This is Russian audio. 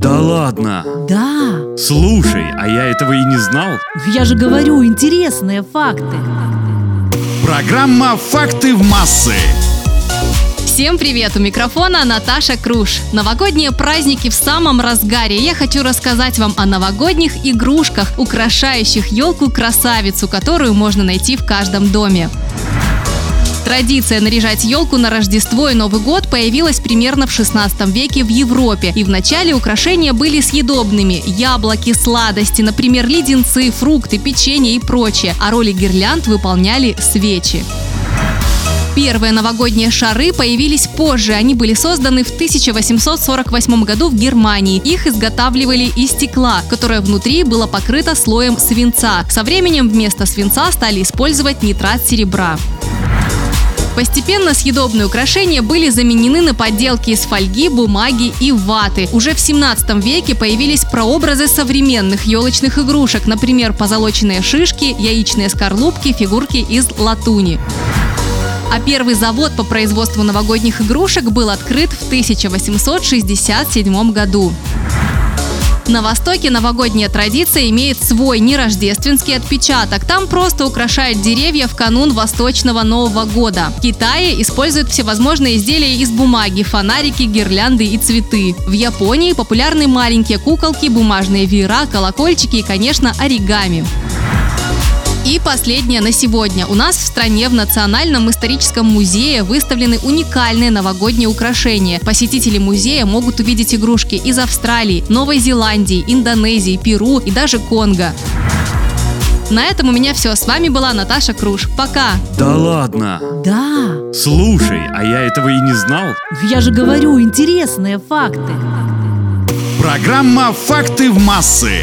Да ладно. Да, Слушай, а я этого и не знал. я же говорю, интересные факты. Программа «Факты в массы». Всем привет! У микрофона Наташа Круш. Новогодние праздники в самом разгаре. Я хочу рассказать вам о новогодних игрушках, украшающих елку-красавицу, которую можно найти в каждом доме. Традиция наряжать елку на Рождество и Новый год появилась примерно в 16 веке в Европе. И вначале украшения были съедобными. Яблоки, сладости, например, леденцы, фрукты, печенье и прочее. А роли гирлянд выполняли свечи. Первые новогодние шары появились позже. Они были созданы в 1848 году в Германии. Их изготавливали из стекла, которое внутри было покрыто слоем свинца. Со временем вместо свинца стали использовать нитрат серебра. Постепенно съедобные украшения были заменены на подделки из фольги, бумаги и ваты. Уже в 17 веке появились прообразы современных елочных игрушек, например, позолоченные шишки, яичные скорлупки, фигурки из латуни. А первый завод по производству новогодних игрушек был открыт в 1867 году. На Востоке новогодняя традиция имеет свой нерождественский отпечаток. Там просто украшают деревья в канун Восточного Нового года. В Китае используют всевозможные изделия из бумаги, фонарики, гирлянды и цветы. В Японии популярны маленькие куколки, бумажные веера, колокольчики и, конечно, оригами. И последнее на сегодня. У нас в стране в Национальном историческом музее выставлены уникальные новогодние украшения. Посетители музея могут увидеть игрушки из Австралии, Новой Зеландии, Индонезии, Перу и даже Конго. На этом у меня все. С вами была Наташа Круш. Пока! Да ладно. Да, Слушай, а я этого и не знал. я же говорю, интересные факты. Программа «Факты в массы».